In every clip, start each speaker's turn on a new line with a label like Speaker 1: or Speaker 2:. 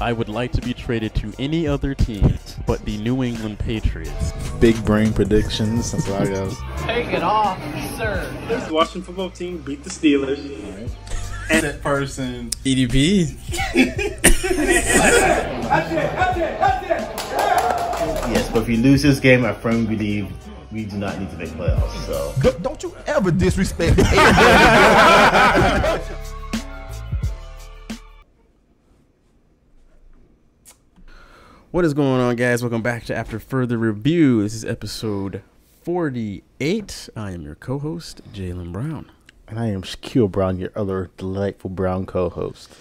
Speaker 1: I would like to be traded to any other team but the New England Patriots.
Speaker 2: Big brain predictions. That's what I got.
Speaker 3: Take it off, sir.
Speaker 4: This Washington football team beat the Steelers.
Speaker 2: And that person.
Speaker 5: EDP.
Speaker 6: Yes, but if we lose this game, I firmly believe we do not need to make playoffs. So
Speaker 7: Don't- Don't you ever disrespect
Speaker 1: What is going on, guys? Welcome back to After Further Review. This is episode 48. I am your co host, Jalen Brown.
Speaker 2: And I am Shaquille Brown, your other delightful brown co-host.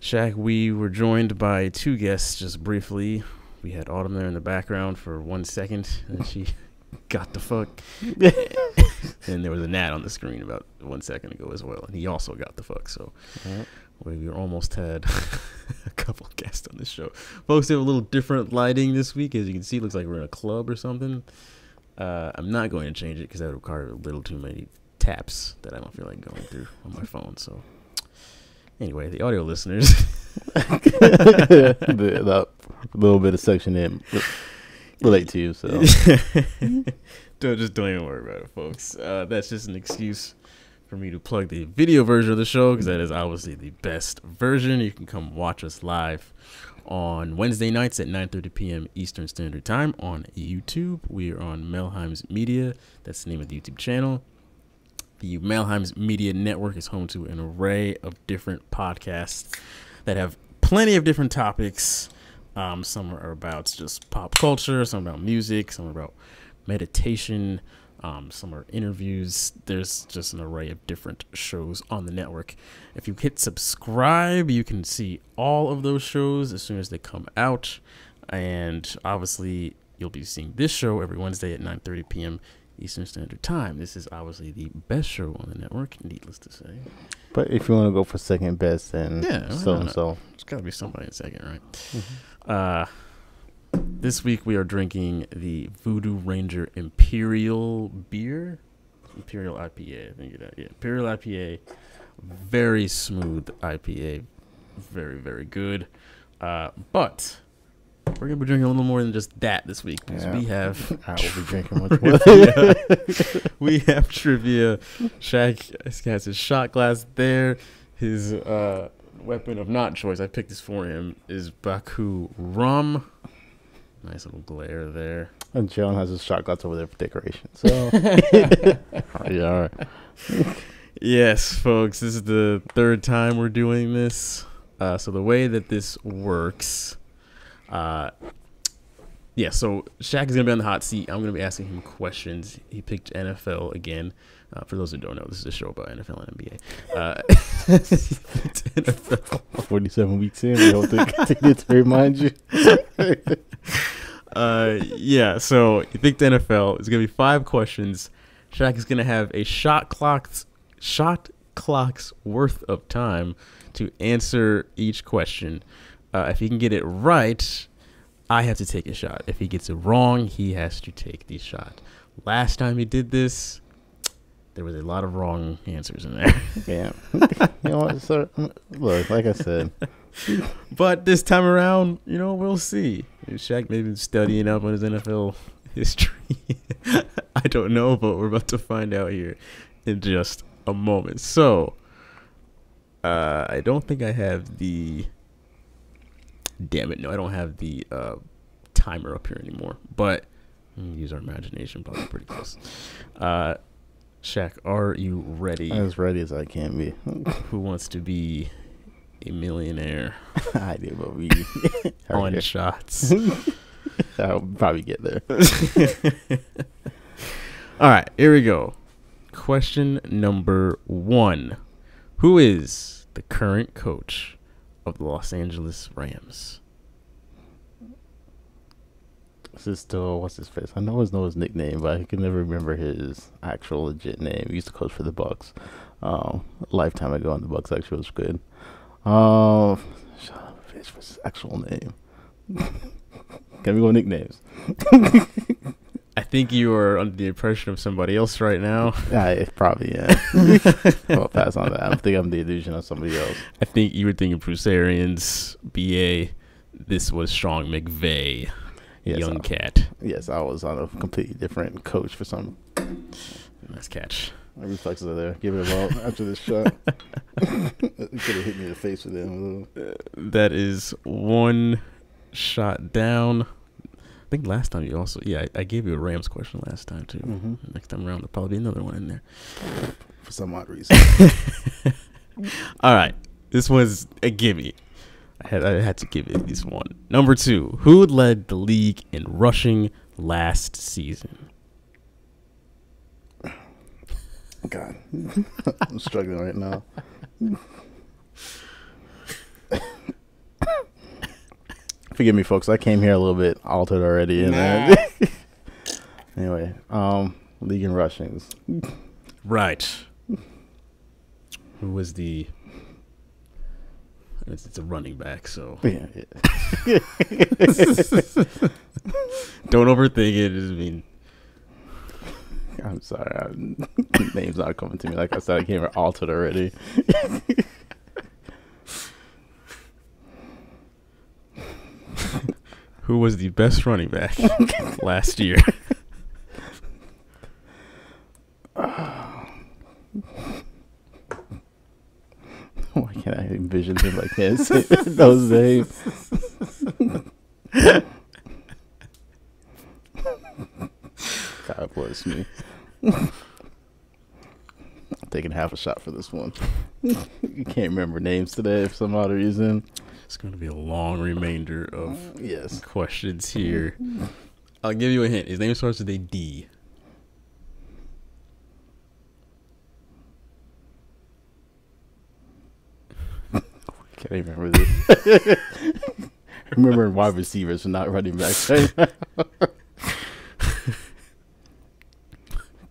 Speaker 1: Shaq, we were joined by two guests just briefly. We had Autumn there in the background for one second, and she got the fuck. and there was a Nat on the screen about one second ago as well, and he also got the fuck. So we we almost had a couple guests on this show. Folks, they have a little different lighting this week. As you can see, it looks like we're in a club or something. Uh, I'm not going to change it because that would require a little too many taps that I don't feel like going through on my phone. So anyway, the audio listeners.
Speaker 2: the, the little bit of section in relate to you. So
Speaker 1: don't just don't even worry about it, folks. Uh, that's just an excuse for me to plug the video version of the show because that is obviously the best version. You can come watch us live on Wednesday nights at 9:30 p.m. Eastern Standard Time on YouTube. We are on Melheim's Media. That's the name of the YouTube channel. The Melheim's Media Network is home to an array of different podcasts that have plenty of different topics. Um, some are about just pop culture, some about music, some about meditation, um, some are interviews. There's just an array of different shows on the network. If you hit subscribe, you can see all of those shows as soon as they come out. And obviously, you'll be seeing this show every Wednesday at 9:30 p.m. Eastern Standard Time. This is obviously the best show on the network, needless to say.
Speaker 2: But if you want to go for second best, then
Speaker 1: Yeah,
Speaker 2: so and so.
Speaker 1: There's got to be somebody in second, right? Uh, this week we are drinking the Voodoo Ranger Imperial beer, Imperial IPA. I think it yeah, Imperial IPA, very smooth IPA, very very good. Uh, but we're gonna be drinking a little more than just that this week because
Speaker 2: Yeah.
Speaker 1: we have
Speaker 2: I will be drinking much more.
Speaker 1: we have trivia. Shaq has his shot glass there. His uh, weapon of not choice, I picked this for him, is Baku rum. Nice little glare there.
Speaker 2: and John has his shot glass over there for decoration. So yeah,
Speaker 1: Yes, folks, this is the third time we're doing this. Uh, so the way that this works, uh, yeah. So Shaq is gonna be on the hot seat. I'm gonna be asking him questions. He picked NFL again. Uh, for those who don't know, this is a show about NFL and NBA. Uh, NFL.
Speaker 2: forty-seven weeks in, we hope to continue to remind you.
Speaker 1: Uh, yeah. So you think the NFL. is gonna be five questions. Shaq is gonna have a shot clock's shot clock's worth of time to answer each question. Uh, if he can get it right, I have to take a shot. If he gets it wrong, he has to take the shot. Last time he did this, there was a lot of wrong answers in there.
Speaker 2: Yeah, you know what? So, look, like I said,
Speaker 1: But this time around, you know, we'll see. Shaq maybe been studying up on his NFL history. I don't know, but we're about to find out here in just a moment. So, uh, I don't think I have the. Damn it! No, I don't have the uh, timer up here anymore. But use our imagination, probably pretty close. Uh, Shaq, are you ready?
Speaker 2: as ready as I can be.
Speaker 1: Who wants to be a millionaire
Speaker 2: I do, but we
Speaker 1: on shots?
Speaker 2: I'll probably get there.
Speaker 1: All right, here we go. Question number one Who is the current coach of the Los Angeles Rams?
Speaker 2: This is still what's his face? I know his know his nickname, but I can never remember his actual legit name. He used to coach for the Bucks. Um, a lifetime ago, and the Bucks actually was good. Um, shut up, bitch. What's his actual name? can we go nicknames?
Speaker 1: I think you are under the impression of somebody else right now.
Speaker 2: Yeah, it probably yeah. I'll pass on that. I don't think I'm the illusion of somebody else.
Speaker 1: I think you were thinking Bruce Arians, BA. This was Sean McVay,
Speaker 2: Yes,
Speaker 1: young
Speaker 2: I-
Speaker 1: cat.
Speaker 2: Yes, I was on a completely different coach for some.
Speaker 1: Nice catch.
Speaker 2: My reflexes are there. Give it a ball after this shot. it could have hit me in the face with it.
Speaker 1: That is one shot down. I think last time you also, yeah, I, I gave you a Rams question last time too.
Speaker 2: Mhm.
Speaker 1: Next time around, there'll probably be another one in there.
Speaker 2: For some odd reason.
Speaker 1: All right, this was a gimme. I had I had to give it at least one. Number two, who led the league in rushing last season?
Speaker 2: God, I'm struggling right now. Forgive me, folks. I came here a little bit altered already. And uh, anyway, um, league and rushings.
Speaker 1: Right. Who was the? It's, it's a running back, so
Speaker 2: Yeah, yeah.
Speaker 1: don't overthink it. I mean,
Speaker 2: I'm sorry. I, names not coming to me. Like I said, I came here altered already.
Speaker 1: who was the best running back last year?
Speaker 2: Why can't I envision him like this? Those names. God bless me. I'm taking half a shot for this one. you can't remember names today for some odd reason.
Speaker 1: It's going to be a long remainder of mm,
Speaker 2: Yes.
Speaker 1: questions here. Mm. I'll give you a hint. His name starts with a D.
Speaker 2: Can't even remember this. remember wide receivers and not running backs.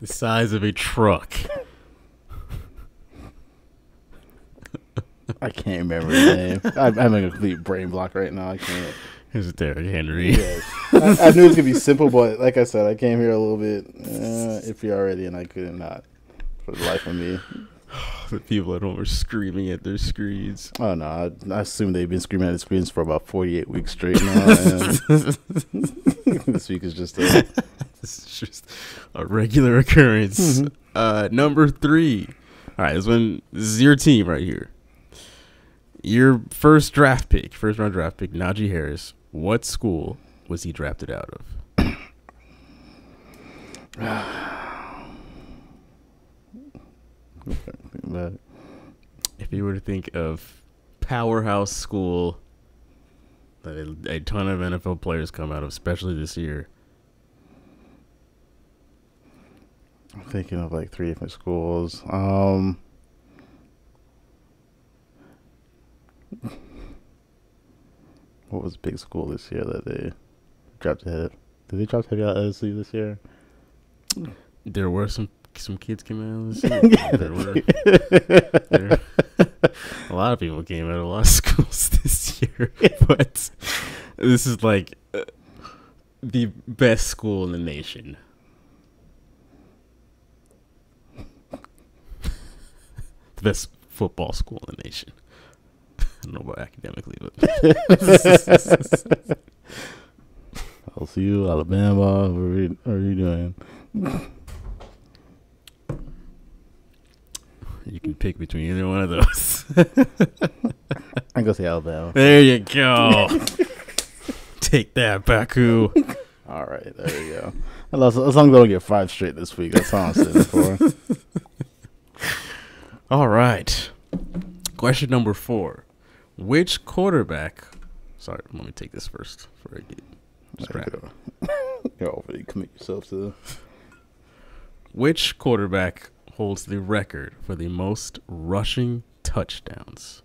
Speaker 1: The size of a truck.
Speaker 2: I can't remember his name. I'm having a complete brain block right now. I can't.
Speaker 1: Here's Derrick Henry.
Speaker 2: Yes. I, I knew it was gonna be simple, but like I said, I came here a little bit uh, iffy already, and I couldn't not for the life of me.
Speaker 1: People at home are screaming at their screens.
Speaker 2: Oh no, I, I assume they've been screaming at the screens for about 48 weeks straight now. This week is just a,
Speaker 1: This is just a regular occurrence. Uh, number three. All right, this one this is your team right here. Your first draft pick, first round draft pick, Najee Harris. What school was he drafted out of?
Speaker 2: but
Speaker 1: If you were to think of powerhouse school that a, a ton of NFL players come out of, especially this year.
Speaker 2: I'm thinking of like three different schools. Um, what was the big school this year that they dropped ahead? Did they drop heavy out of LSU this year?
Speaker 1: There were some some kids came out of this year. there were there- a lot of people came out of a lot of schools this year, but this is like uh, the best school in the nation. the best football school in the nation. I don't know about academically, but
Speaker 2: LSU, Alabama. What are you, what are you doing?
Speaker 1: You can pick between either one of those.
Speaker 2: I'm gonna say
Speaker 1: there you go. Take that, Baku.
Speaker 2: All right, there you go. As long as as long as I don't get five straight this week, that's all I'm sitting for.
Speaker 1: All right. Question number four. Which quarterback? Sorry, let me take this first before I get
Speaker 2: There you
Speaker 1: distracted.
Speaker 2: go. You're overly commit yourself to.
Speaker 1: Which quarterback holds the record for the most rushing touchdowns?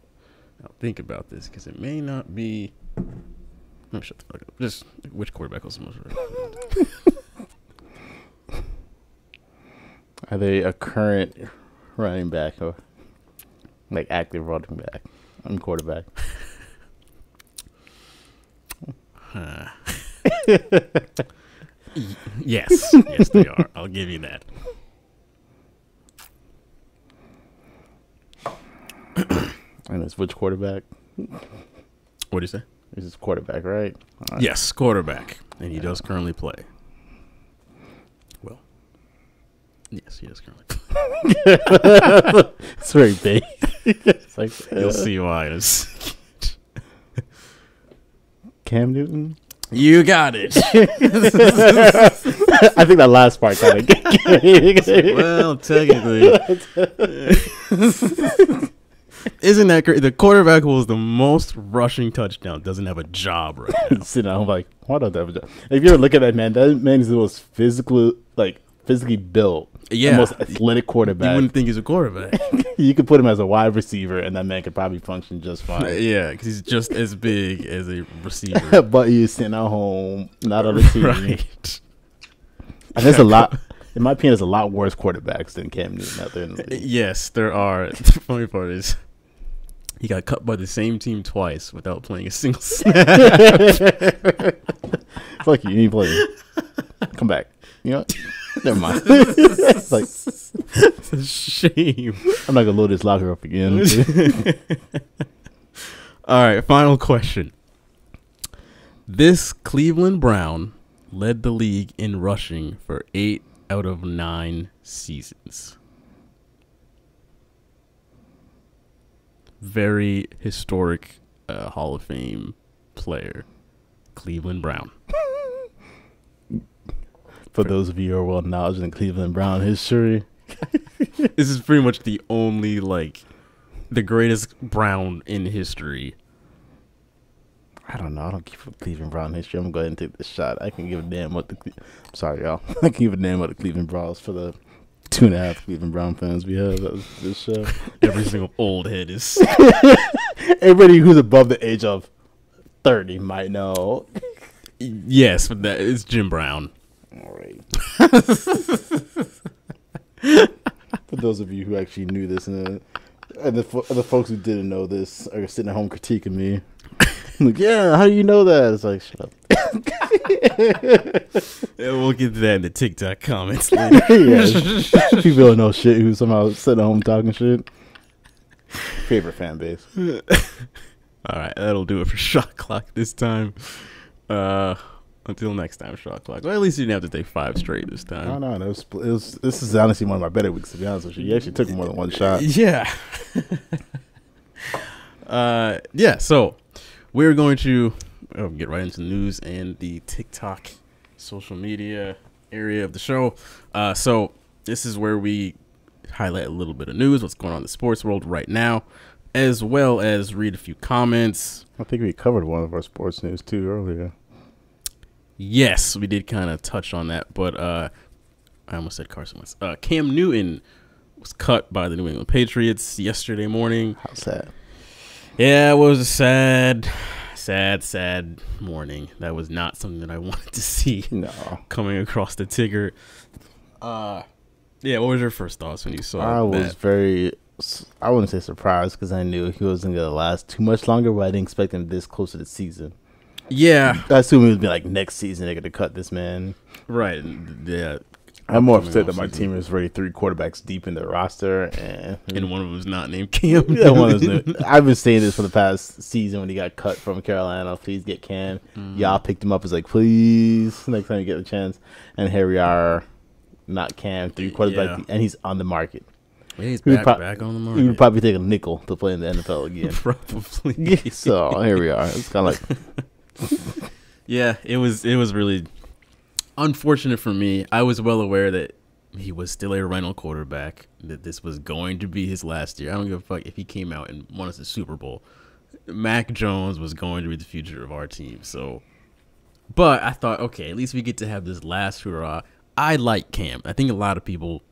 Speaker 1: Now think about this because it may not be. Let me shut the fuck up. Just which quarterback holds the most rushing?
Speaker 2: Are they a current running back or like active running back? I'm quarterback.
Speaker 1: yes, yes they are. I'll give you that.
Speaker 2: And it's which quarterback?
Speaker 1: What do you say?
Speaker 2: This is quarterback, right? Right.
Speaker 1: Yes, quarterback, and he does currently play. Well, yes, he does currently. Play.
Speaker 2: It's very big. it's like
Speaker 1: You'll
Speaker 2: uh,
Speaker 1: see why. second.
Speaker 2: Cam Newton.
Speaker 1: You got it.
Speaker 2: I think that last part kind of.
Speaker 1: well, technically, isn't that great? The quarterback who was the most rushing touchdown doesn't have a job right now.
Speaker 2: Sitting down, I'm like, why don't I have a job? If you ever look at that man, that man is the most physical, like physically built, the
Speaker 1: Yeah.
Speaker 2: most athletic quarterback.
Speaker 1: You wouldn't think he's a quarterback.
Speaker 2: you could put him as a wide receiver, and that man could probably function just fine.
Speaker 1: yeah, because he's just as big as a receiver.
Speaker 2: but he's sitting at home, not on the team.
Speaker 1: right.
Speaker 2: And there's a lot. In my opinion, there's a lot worse quarterbacks than Cam Newton out there. The.
Speaker 1: Yes, there are. The funny part is he got cut by the same team twice without playing a single snap.
Speaker 2: Fuck you, you ain't playing. Come back. You know, what? never mind. it's like
Speaker 1: it's a shame.
Speaker 2: I'm not gonna load this locker up again.
Speaker 1: All right, final question. This Cleveland Brown led the league in rushing for eight out of nine seasons. Very historic uh, Hall of Fame player, Cleveland Brown.
Speaker 2: For those of you who are well knowledge in Cleveland Brown history,
Speaker 1: This is pretty much the only like the greatest Brown in history.
Speaker 2: I don't know. I don't keep up Cleveland Brown history. I'm gonna go ahead and take this shot. I can give a damn what the. Cle- I'm sorry, y'all. I can give a damn what the Cleveland Browns for the two and a half Cleveland Brown fans we have at this show.
Speaker 1: Every single old head is
Speaker 2: Everybody who's above the age of thirty might know.
Speaker 1: yes, but that is Jim Brown.
Speaker 2: All right. For those of you who actually knew this, and, uh, and the the folks who didn't know this are sitting at home critiquing me. like, yeah, how do you know that? It's like, shut up.
Speaker 1: We'll get to that in the TikTok comments later.
Speaker 2: yeah, people don't know shit who somehow sitting at home talking shit. Favorite fan base.
Speaker 1: All right, that'll do it for shot clock this time. Uh, until next time, shot clock. Well, at least you didn't have to take five straight this time.
Speaker 2: No, no. It was, it was, this is honestly one of my better weeks, to be honest with you. You actually took more than one shot.
Speaker 1: Yeah. uh, yeah. So we're going to oh, get right into the news and the TikTok social media area of the show. Uh, so this is where we highlight a little bit of news, what's going on in the sports world right now, as well as read a few comments.
Speaker 2: I think we covered one of our sports news too earlier.
Speaker 1: Yes, we did kind of touch on that, but uh, I almost said Carson Wentz. Uh, Cam Newton was cut by the New England Patriots yesterday morning.
Speaker 2: How's that?
Speaker 1: Yeah, it was a sad, sad, sad morning. That was not something that I wanted to see
Speaker 2: No.
Speaker 1: coming across the ticker. Uh, yeah. What was your first thoughts when you saw
Speaker 2: I was very, I wouldn't say surprised because I knew he wasn't going to last too much longer, but I didn't expect him this close to the season.
Speaker 1: Yeah,
Speaker 2: I assume it would be like next season they're going to cut this man.
Speaker 1: right. Yeah,
Speaker 2: I'm more upset that my team is already three quarterbacks deep in their roster, and
Speaker 1: and one of them is not named Cam.
Speaker 2: yeah, one of those. I've been saying this for the past season when he got cut from Carolina. Please get Cam.
Speaker 1: Mm.
Speaker 2: Y'all picked him up. It's like please next time you get a chance. And here we are, not Cam, three quarterbacks,
Speaker 1: Yeah.
Speaker 2: and he's on the market.
Speaker 1: Yeah, he's
Speaker 2: He
Speaker 1: back,
Speaker 2: prob-
Speaker 1: back on the
Speaker 2: He
Speaker 1: market.
Speaker 2: would probably take a nickel to play in the NFL again.
Speaker 1: Probably.
Speaker 2: so here we are. It's kind of like
Speaker 1: Yeah, it was it was really unfortunate for me. I was well aware that he was still a rental quarterback, that this was going to be his last year. I don't give a fuck if he came out and won us a Super Bowl. Mac Jones was going to be the future of our team. So but I thought, okay, at least we get to have this last hurrah. I like Cam. I think a lot of people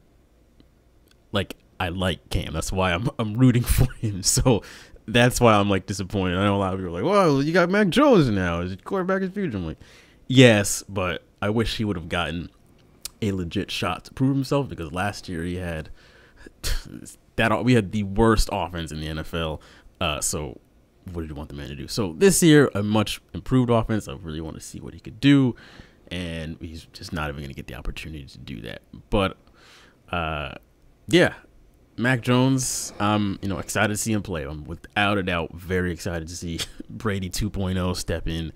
Speaker 1: like I like Cam. That's why I'm I'm rooting for him. So that's why I'm like disappointed. I know a lot of people are like, "Well, you got Mac Jones now. Is it quarterback is future?" I'm like, "Yes, but I wish he would have gotten a legit shot to prove himself because last year he had that we had the worst offense in the NFL. Uh, so what did you want the man to do? So this year, a much improved offense. I really want to see what he could do, and he's just not even going to get the opportunity to do that. But uh, yeah, Mac Jones, I'm you know excited to see him play. I'm without a doubt very excited to see Brady 2.0 step in.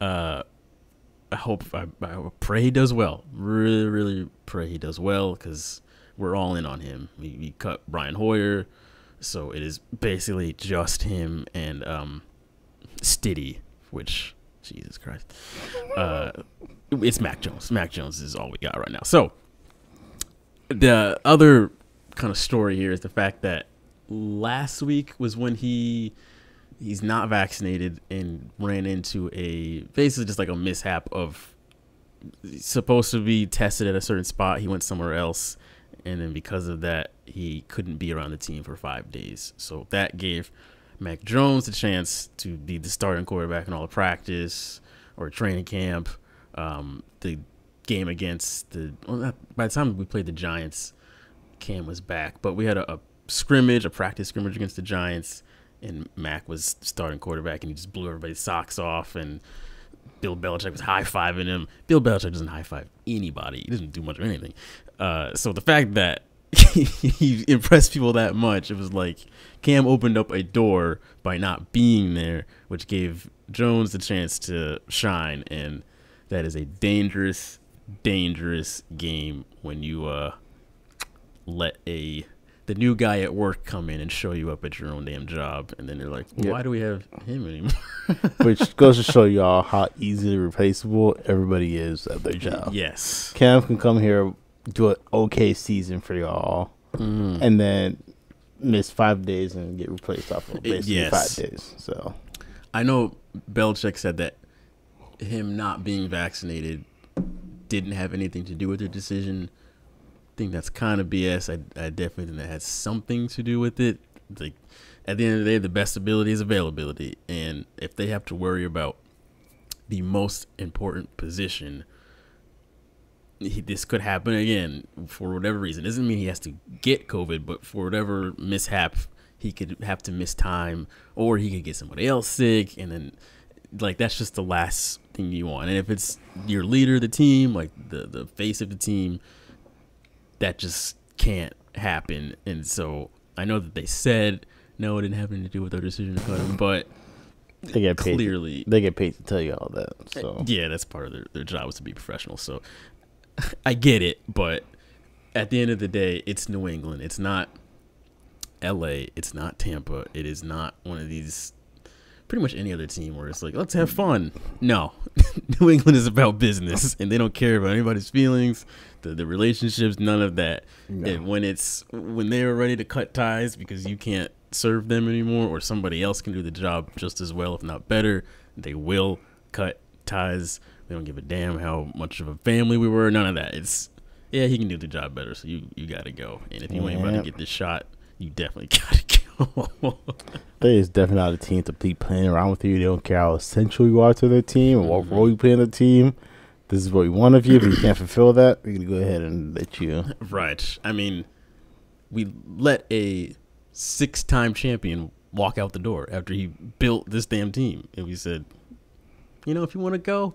Speaker 1: Uh, I hope I, I pray he does well. Really, really pray he does well because we're all in on him. We, we cut Brian Hoyer, so it is basically just him and um, Stiddy, which Jesus Christ, uh, it's Mac Jones. Mac Jones is all we got right now. So the other kind of story here is the fact that last week was when he he's not vaccinated and ran into a basically just like a mishap of supposed to be tested at a certain spot. He went somewhere else. And then because of that he couldn't be around the team for five days. So that gave mac jones the chance to be the starting quarterback in all the practice or training camp. Um, the game against the well, by the time we played the giants cam was back. But we had a, a scrimmage a practice scrimmage against the giants and Mac was starting quarterback, and he just blew everybody's socks off. And Bill Belichick was high fiving him. Bill Belichick doesn't high five anybody. He doesn't do much of anything. Uh, so the fact that he impressed people that much, it was like Cam opened up a door by not being there, which gave Jones the chance to shine. And that is a dangerous, dangerous game when you uh, let a the new guy at work come in and show you up at your own damn job, and then they're like, well,
Speaker 2: Yep.
Speaker 1: "Why do we have him anymore?"
Speaker 2: Which goes to show y'all how easily replaceable everybody is at their job.
Speaker 1: yes,
Speaker 2: Cam can come here, do an okay season for y'all,
Speaker 1: Mm.
Speaker 2: and then miss five days and get replaced off of basically
Speaker 1: yes.
Speaker 2: five days. So
Speaker 1: I know Belichick said that him not being vaccinated didn't have anything to do with the decision. Think that's kind of BS. I, I definitely think that has something to do with it. Like at the end of the day, the best ability is availability, and if they have to worry about the most important position, he, this could happen again for whatever reason. doesn't mean he has to get COVID, but for whatever mishap, he could have to miss time, or he could get somebody else sick, and then like that's just the last thing you want. And if it's your leader the team, like the the face of the team, that just can't happen. And so I know that they said no, it didn't have anything to do with our decision to cut him, but
Speaker 2: they get paid.
Speaker 1: clearly,
Speaker 2: they get paid to tell you all that. Eh, so
Speaker 1: yeah, that's part of their, their job is to be professional. So I get it, but at the end of the day, it's New England. It's not LA. It's not Tampa. It is not one of these pretty much any other team where it's like, let's have fun. No. New England is about business and they don't care about anybody's feelings, the, the relationships, none of that. And when it's when they're ready to cut ties because you can't serve them anymore or somebody else can do the job just as well, if not better, they will cut ties. They don't give a damn how much of a family we were, none of that. It's yeah, he can do the job better, so you you gotta go. And if you ain't about to get this shot, you definitely gotta go.
Speaker 2: they is definitely not a team to be playing around with you. They don't care how essential you are to their team or what mm-hmm. role you play in the team. This is what we want of you. If you can't fulfill that, we're gonna go ahead and let you.
Speaker 1: Right. I mean, we let a six-time champion walk out the door after he built this damn team, and we said, you know, if you want to go,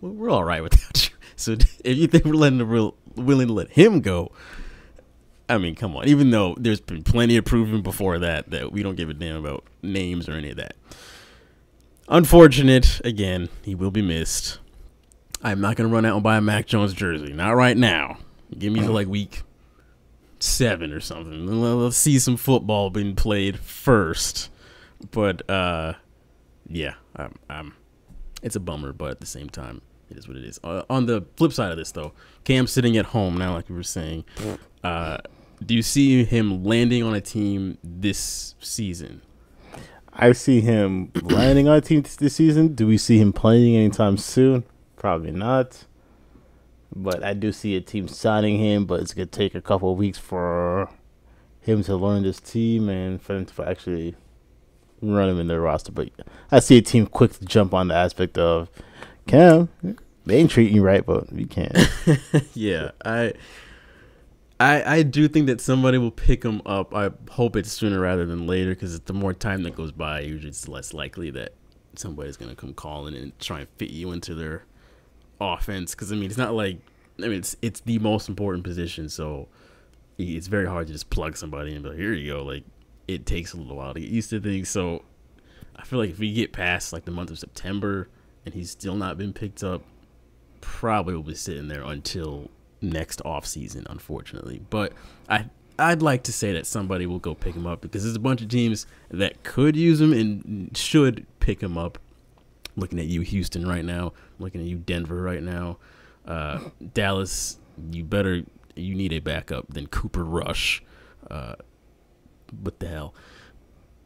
Speaker 1: well, we're all right without you. So if you think we're letting the real willing to let him go, I mean, come on. Even though there's been plenty of proven before that that we don't give a damn about names or any of that. Unfortunate. Again, he will be missed. I'm not gonna run out and buy a Mac Jones jersey. Not right now. Give me to like week seven or something. Let's see some football being played first. But uh, yeah, I'm, I'm, it's a bummer, but at the same time, it is what it is. Uh, on the flip side of this, though, Cam sitting at home now, like we were saying. Uh, do you see him landing on a team this season?
Speaker 2: I see him landing on a team this, season. Do we see him playing anytime soon? Probably not. But I do see a team signing him, but it's gonna take a couple of weeks for him to learn this team and for them to actually run him in their roster. But I see a team quick to jump on the aspect of Cam. They ain't treating you right, but we can't.
Speaker 1: yeah, I, I, I do think that somebody will pick him up. I hope it's sooner rather than later because the more time that goes by, usually it's less likely that somebody's gonna come calling and try and fit you into their offense. Because I mean, it's not like I mean, it's it's the most important position, so it's very hard to just plug somebody and be like, here you go. Like it takes a little while to get used to things. So I feel like if we get past like the month of September and he's still not been picked up, probably will be sitting there until next off season, unfortunately. But I I'd like to say that somebody will go pick him up because there's a bunch of teams that could use him and should pick him up. Looking at you, Houston, right now. Looking at you, Denver, right now. Uh, Dallas, you better you need a backup than Cooper Rush. Uh, what the hell?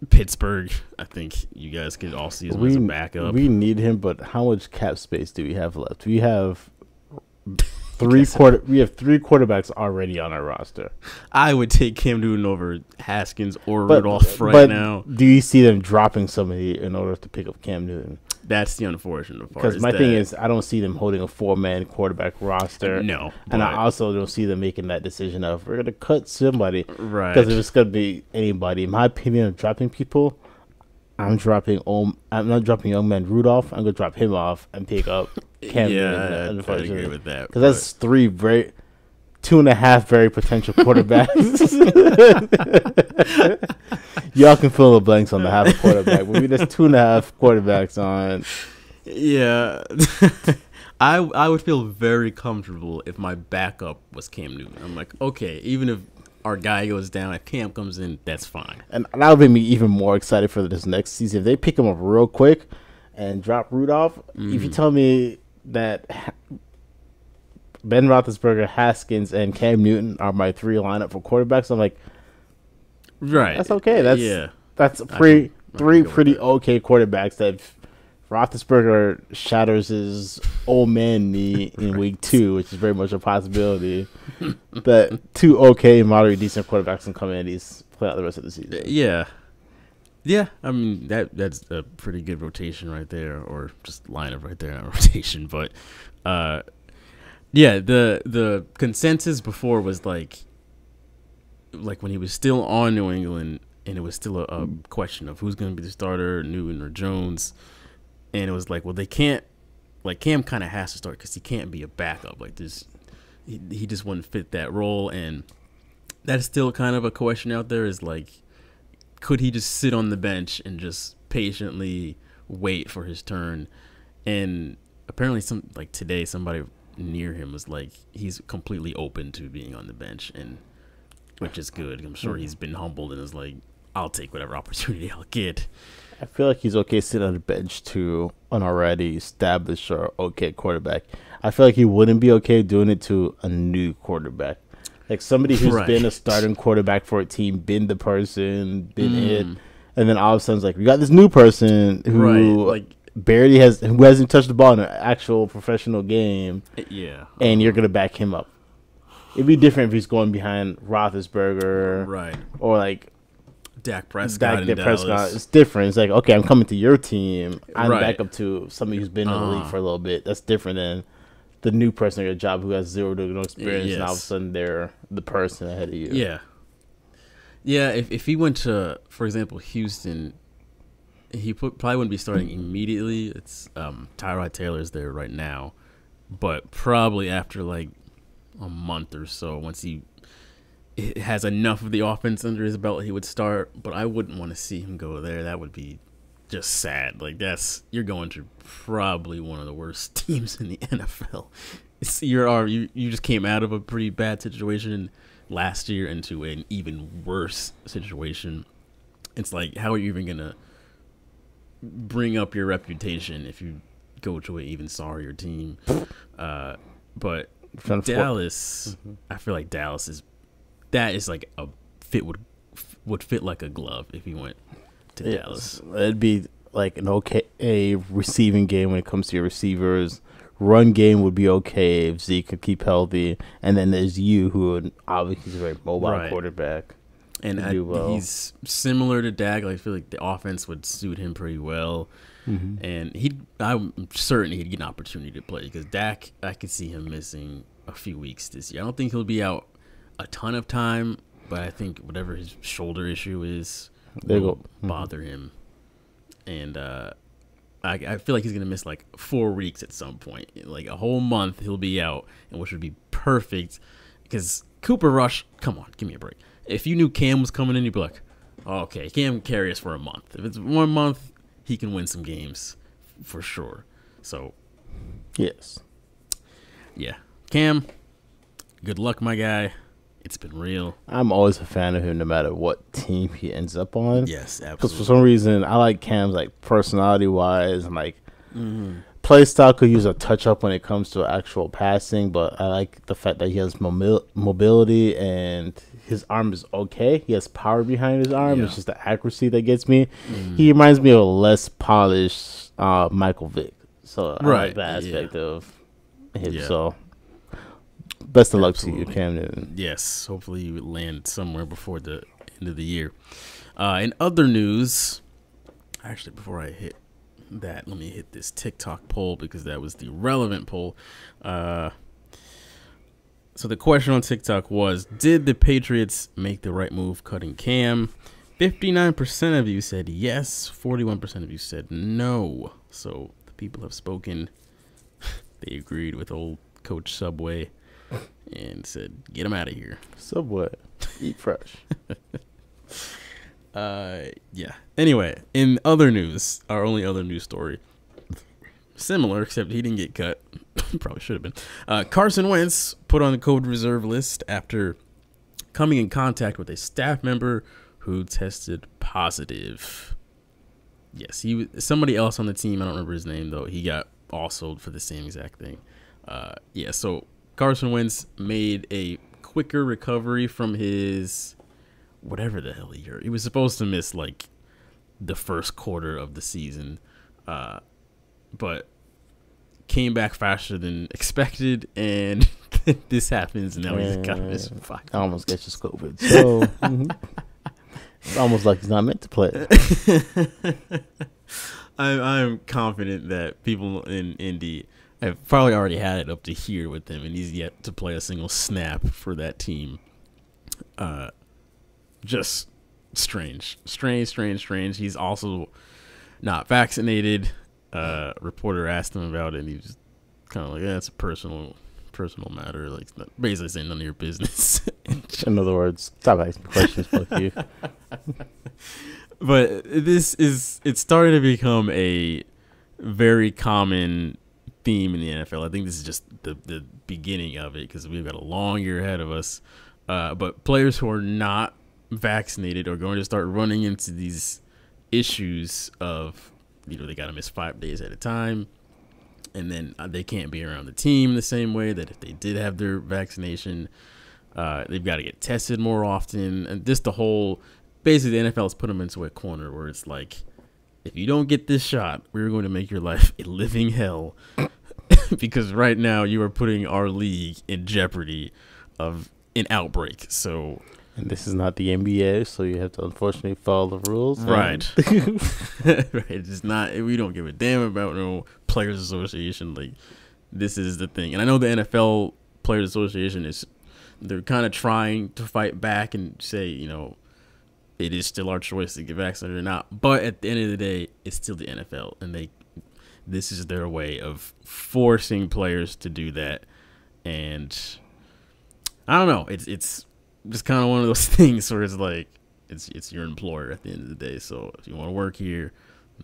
Speaker 1: Pittsburgh, I think you guys could all use him as a backup.
Speaker 2: We need him, but how much cap space do we have left? We have three quarter. We have three quarterbacks already on our roster.
Speaker 1: I would take Cam Newton over Haskins or
Speaker 2: But,
Speaker 1: Rudolph right
Speaker 2: but
Speaker 1: now.
Speaker 2: do you see them dropping somebody in order to pick up Cam Newton?
Speaker 1: That's the unfortunate part.
Speaker 2: Because my thing is, I don't see them holding a four-man quarterback roster.
Speaker 1: No,
Speaker 2: and I also don't see them making that decision of we're gonna cut somebody.
Speaker 1: Right.
Speaker 2: Because if it's gonna be anybody, in my opinion, of dropping people, I'm dropping. I'm not dropping young man Rudolph. I'm gonna drop him off and pick up Cam
Speaker 1: Yeah. I'd- uh,
Speaker 2: I'd
Speaker 1: agree with that,
Speaker 2: Because that's three very, two and a half very potential quarterbacks. Y'all can fill the blanks on the half quarterback. But we there's two and a half quarterbacks on.
Speaker 1: Yeah. I I would feel very comfortable if my backup was Cam Newton. I'm like, okay, even if our guy goes down, if Cam comes in, that's fine.
Speaker 2: And that would make me even more excited for this next season. If they pick him up real quick and drop Rudolph, if you
Speaker 1: Mhm.
Speaker 2: tell me that Ben Roethlisberger, Haskins, and Cam Newton are my three lineup for quarterbacks, I'm like,
Speaker 1: Right.
Speaker 2: that's okay. That's
Speaker 1: yeah.
Speaker 2: that's
Speaker 1: can-
Speaker 2: three
Speaker 1: can go with
Speaker 2: pretty okay quarterbacks that. Roethlisberger shatters his old man knee in week two, which is very much a possibility. that two okay, moderate, decent quarterbacks can come in and these play out the rest of the season.
Speaker 1: Yeah. Yeah, I mean that that's a pretty good rotation right there, or just lineup right there, not rotation. But uh, yeah, the the consensus before was like, like when he was still on New England, and it was still a, a question of who's going to be the starter, Newton or Jones, and it was like, well, they can't, like Cam kind of has to start because he can't be a backup. Like this, he he just wouldn't fit that role, and that's still kind of a question out there. Is like could he just sit on the bench and just patiently wait for his turn? And apparently, some like today, somebody near him was like he's completely open to being on the bench, and which is good. I'm sure he's been humbled and is like, I'll take whatever opportunity I'll get.
Speaker 2: I feel like he's okay sitting on the bench to an already established or okay quarterback. I feel like he wouldn't be okay doing it to a new quarterback. Like somebody who's
Speaker 1: Right.
Speaker 2: been a starting quarterback for a team, been the person, been it,
Speaker 1: Mm.
Speaker 2: and then all of a sudden it's like we got this new person who
Speaker 1: Right, like-
Speaker 2: barely has who hasn't touched the ball in an actual professional game,
Speaker 1: Yeah,
Speaker 2: and you're gonna back him up. It'd be different if he's going behind Roethlisberger,
Speaker 1: Right.
Speaker 2: Or like
Speaker 1: Dak Prescott
Speaker 2: Dak, Prescott. It's different. It's like okay, I'm coming to your team. I'm
Speaker 1: Right.
Speaker 2: back up to somebody who's been in the league
Speaker 1: Uh.
Speaker 2: for a little bit. That's different than the new person at your job who has zero to no experience, and all of a sudden they're the person ahead of you.
Speaker 1: Yeah. Yeah, if if he went to, for example, Houston, he put, probably wouldn't be starting immediately. It's um, Tyrod Taylor's there right now, but probably after like a month or so, once he has enough of the offense under his belt, he would start. But I wouldn't want to see him go there. That would be just sad. Like that's you're going to probably one of the worst teams in the NFL. It's, you're you you just came out of a pretty bad situation last year into an even worse situation. It's like how are you even gonna bring up your reputation if you go to an even sorrier team? Uh, but
Speaker 2: Trying to for-
Speaker 1: Dallas, I feel like Dallas is that is like a fit would would fit like a glove if he went to
Speaker 2: Yes.
Speaker 1: Dallas.
Speaker 2: It'd be like an okay a receiving game when it comes to your receivers. Run game would be okay if Zeke could keep healthy, and then there's you who would obviously is a very mobile
Speaker 1: Right.
Speaker 2: quarterback.
Speaker 1: and I,
Speaker 2: well.
Speaker 1: he's similar to Dak. Like, I feel like the offense would suit him pretty well,
Speaker 2: Mhm.
Speaker 1: and he, I'm certain he'd get an opportunity to play because Dak, I could see him missing a few weeks this year. I don't think he'll be out a ton of time, but I think whatever his shoulder issue is
Speaker 2: There you
Speaker 1: will.
Speaker 2: Mhm.
Speaker 1: bother him, and uh, I, I feel like he's gonna miss like four weeks at some point, like a whole month he'll be out, and which would be perfect because Cooper Rush, come on, give me a break. If you knew Cam was coming in, you'd be like, oh, okay, Cam carry us for a month. If it's one month, he can win some games for sure. So
Speaker 2: Yes.
Speaker 1: yeah, Cam, good luck, my guy. It's been real.
Speaker 2: I'm always a fan of him no matter what team he ends up on.
Speaker 1: Yes, absolutely.
Speaker 2: Because for some reason, I like Cam's like personality wise and like
Speaker 1: Mm-hmm.
Speaker 2: play style could use a touch up when it comes to actual passing, but I like the fact that he has mobil- mobility and his arm is okay. He has power behind his arm. It's just the accuracy that gets me. He reminds me of a less polished uh, Michael Vick. So I
Speaker 1: Right,
Speaker 2: like that aspect of him.
Speaker 1: Yeah.
Speaker 2: So best of luck to you,
Speaker 1: Absolutely.
Speaker 2: Cam Newton.
Speaker 1: Yes, hopefully you land somewhere before the end of the year. Uh, in other news, actually, before I hit that, let me hit this TikTok poll because that was the relevant poll. Uh, so the question on TikTok was: Did the Patriots make the right move cutting Cam? Fifty-nine percent of you said yes. Forty-one percent of you said no. So the people have spoken. they agreed with old Coach Subway and said, "Get him out of here."
Speaker 2: Subway, eat fresh.
Speaker 1: Uh, yeah. Anyway, in other news, our only other news story, similar except he didn't get cut. Probably should have been. Uh, Carson Wentz put on the COVID reserve list after coming in contact with a staff member who tested positive. Yes, he was somebody else on the team. I don't remember his name though. He got also for the same exact thing. Uh, yeah. So Carson Wentz made a quicker recovery from his whatever the hell he hurt. He was supposed to miss like the first quarter of the season, uh, but came back faster than expected, and this happens. And now he's got to miss five.
Speaker 2: I almost get you COVID. So mhm. it's almost like he's not meant to play.
Speaker 1: I'm I'm confident that people in Indy have probably already had it up to here with him, and he's yet to play a single snap for that team. Uh, just strange, strange, strange, strange. He's also not vaccinated. Uh, reporter asked him about it, and he was kind of like, "Yeah, it's a personal, personal matter. Like, basically saying none of your business."
Speaker 2: In other words, stop asking questions. Fuck you.
Speaker 1: but this is it's starting to become a very common theme in the NFL. I think this is just the the beginning of it because we've got a long year ahead of us. Uh, but players who are not vaccinated are going to start running into these issues of you know they got to miss five days at a time and then uh, they can't be around the team the same way that if they did have their vaccination uh, they've got to get tested more often and just the whole basically the NFL has put them into a corner where it's like if you don't get this shot we're going to make your life a living hell because right now you are putting our league in jeopardy of an outbreak so
Speaker 2: And this is not the NBA, so you have to unfortunately follow the rules.
Speaker 1: Right. right. It's not. We don't give a damn about no players association. Like this is the thing, and I know the NFL Players Association is. They're kind of trying to fight back and say, you know, it is still our choice to get vaccinated or not. But at the end of the day, it's still the NFL, and they. This is their way of forcing players to do that, and I don't know. It's it's just kind of one of those things where it's like it's it's your employer at the end of the day. So if you want to work here,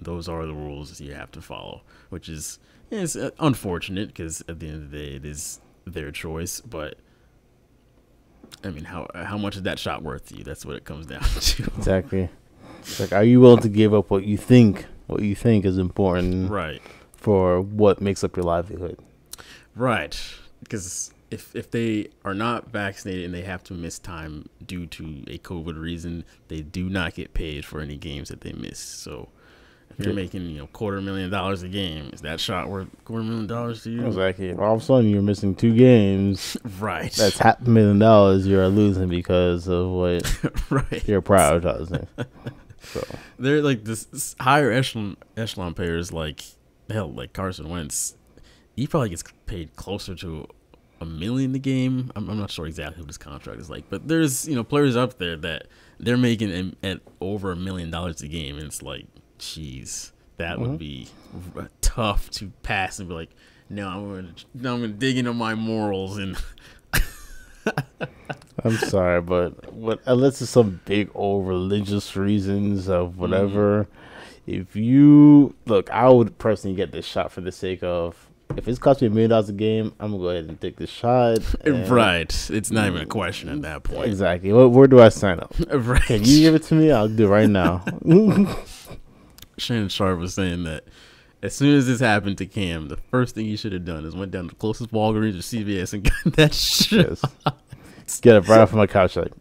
Speaker 1: those are the rules you have to follow, which is it's uh, unfortunate because at the end of the day, it is their choice. But I mean, how uh, how much is that shot worth to you? That's what it comes down to.
Speaker 2: Exactly. It's like, are you willing to give up what you think, what you think is important
Speaker 1: right,
Speaker 2: for what makes up your livelihood?
Speaker 1: right. Because if if they are not vaccinated and they have to miss time due to a COVID reason, they do not get paid for any games that they miss. So. If you're
Speaker 2: Yeah.
Speaker 1: making, you know, quarter million dollars a game, is that shot worth quarter million dollars to you?
Speaker 2: Exactly. All of a sudden, you're missing two games.
Speaker 1: Right.
Speaker 2: That's half a million dollars you're losing because of what
Speaker 1: right.
Speaker 2: you're prioritizing. So
Speaker 1: They're like this, this higher echelon echelon players like hell, like Carson Wentz. He probably gets paid closer to a million a game. I'm, I'm not sure exactly what his contract is like, but there's you know players up there that they're making at over a million dollars a game, and it's like, jeez, that would mm-hmm. be tough to pass and be like, no, I'm gonna, now I'm gonna dig into my morals and
Speaker 2: I'm sorry, but what unless it's some big old religious reasons of mm-hmm. whatever. If you look, I would personally get this shot for the sake of if it's cost me a million dollars a game, I'm gonna go ahead and take the shot.
Speaker 1: right. It's not even a mm, question at that point.
Speaker 2: Exactly. What, where do I sign up?
Speaker 1: right.
Speaker 2: Can you give it to me? I'll do it right now.
Speaker 1: Shannon Sharpe was saying that as soon as this happened to Cam, the first thing he should have done is went down to the closest Walgreens or CVS and got that shit.
Speaker 2: yes. Get it right off of my couch, like.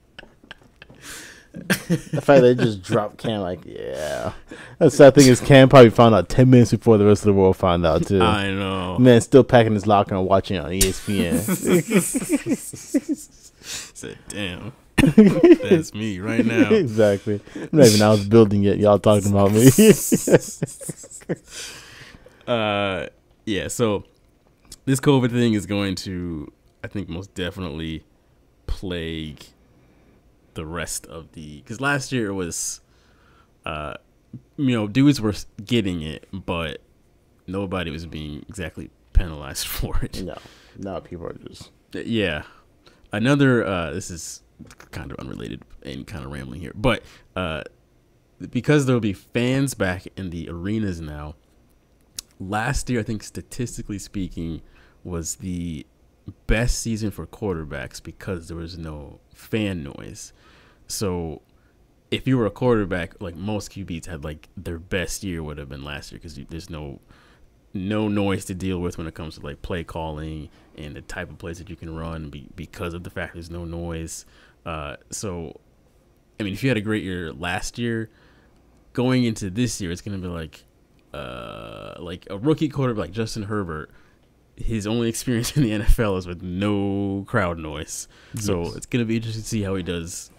Speaker 2: the fact they just dropped Cam, like, yeah. The sad thing is, Cam probably found out 10 minutes before the rest of the world found out, too.
Speaker 1: I know.
Speaker 2: Man, still packing his locker and watching on ESPN.
Speaker 1: Said, damn. That's me right now.
Speaker 2: exactly. I'm not even out of the building yet. Y'all talking about me.
Speaker 1: uh yeah so this covid thing is going to i think most definitely plague the rest of the because last year it was uh you know dudes were getting it but nobody was being exactly penalized for it
Speaker 2: no, no, people are just.
Speaker 1: yeah another uh this is kind of unrelated and kind of rambling here but uh because there'll be fans back in the arenas now last year i think statistically speaking was the best season for quarterbacks because there was no fan noise so if you were a quarterback like most qb's had like their best year would have been last year because there's no no noise to deal with when it comes to like play calling and the type of plays that you can run be, because of the fact there's no noise. Uh, so, I mean, if you had a great year last year, going into this year, it's gonna be like, uh, like a rookie quarterback like Justin Herbert. His only experience in the NFL is with no crowd noise, so it's gonna be interesting to see how he does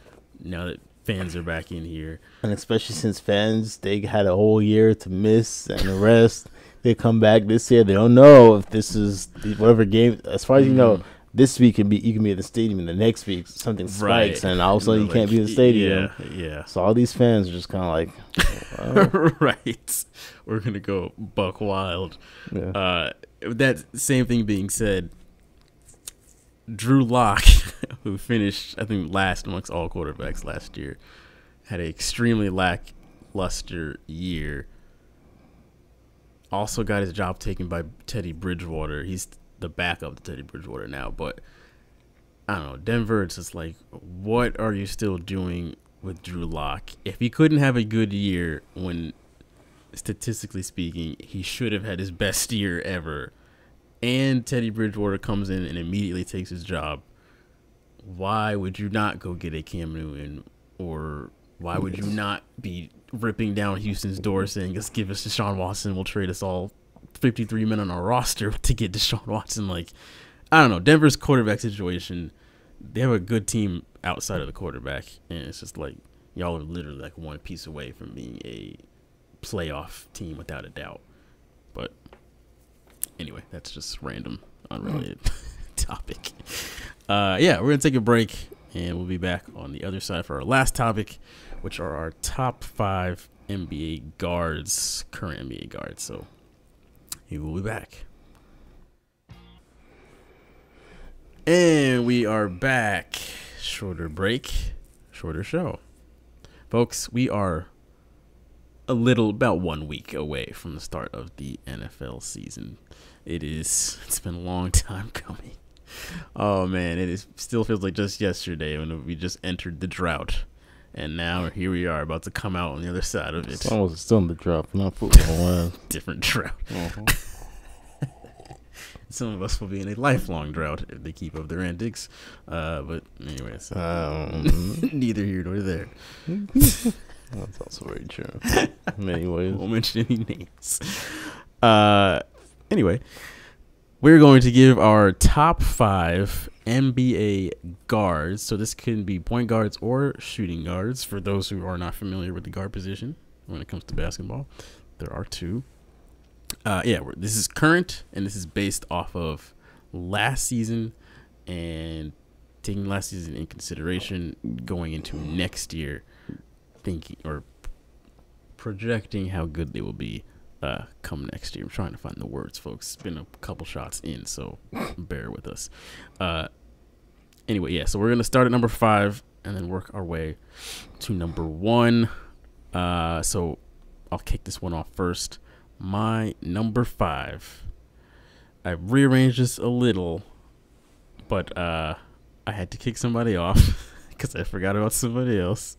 Speaker 1: now that fans are back in here.
Speaker 2: And especially since fans, they had a whole year to miss and the rest. They come back this year. They don't know if this is whatever game. As far as you know, this week can be you can be at the stadium, and the next week something spikes, and all of a sudden you can't be in the stadium.
Speaker 1: Yeah, yeah.
Speaker 2: So all these fans are just kind of like,
Speaker 1: right. We're gonna go buck wild.
Speaker 2: Yeah.
Speaker 1: Uh, that same thing being said, Drew Lock, who finished I think last amongst all quarterbacks last year, had an extremely lackluster year. Also got his job taken by Teddy Bridgewater. He's the backup to Teddy Bridgewater now, but I don't know. Denver, it's just like, what are you still doing with Drew Lock? If he couldn't have a good year when, statistically speaking, he should have had his best year ever, and Teddy Bridgewater comes in and immediately takes his job, why would you not go get a Cam Newton? Or why would you not be ripping down Houston's door saying, let's give us Deshaun Watson, we'll trade us all 53 men on our roster to get Deshaun Watson? Like, I don't know. Denver's quarterback situation, they have a good team outside of the quarterback, and it's just like y'all are literally like one piece away from being a playoff team without a doubt. But anyway, that's just random, unrelated topic. Uh, yeah, we're gonna take a break, and we'll be back on the other side for our last topic, which are our top five NBA guards, current NBA guards. So, he will be back. And we are back. Shorter break, shorter show. Folks, we are a little, about one week away from the start of the NFL season. It is, it's been a long time coming. Oh man, it is, still feels like just yesterday when we just entered the drought. And now here we are about to come out on the other side of it.
Speaker 2: it's almost still in the drop. Not football.
Speaker 1: Different drought.
Speaker 2: Uh-huh.
Speaker 1: Some of us will be in a lifelong drought if they keep up their antics. Uh, but anyways,
Speaker 2: Um,
Speaker 1: neither here nor there.
Speaker 2: that's also very true. In many ways.
Speaker 1: Won't mention any names. Uh, anyway, we're going to give our top five NBA guards. So this can be point guards or shooting guards for those who are not familiar with the guard position when it comes to basketball. There are two. Uh, yeah, this is current and this is based off of last season and taking last season in consideration going into next year, thinking or projecting how good they will be uh, come next year. I'm trying to find the words, folks. It's been a couple shots in, so bear with us. Uh, anyway, yeah. So we're gonna start at number five and then work our way to number one. Uh, so I'll kick this one off first. My number five. I rearranged this a little, but uh, I had to kick somebody off because I forgot about somebody else.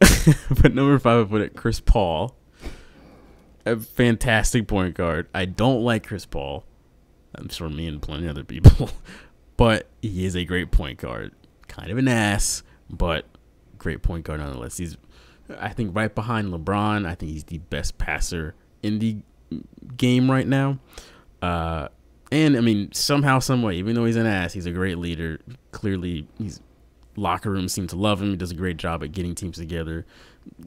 Speaker 1: but number five, I put it Chris Paul. A fantastic point guard. I don't like Chris Paul. I'm sure me and plenty other people, but he is a great point guard. Kind of an ass, but great point guard nonetheless. He's, I think, right behind LeBron. I think he's the best passer in the game right now. Uh, and I mean, somehow, some way, even though he's an ass, he's a great leader. Clearly, he's locker room seem to love him. He does a great job at getting teams together.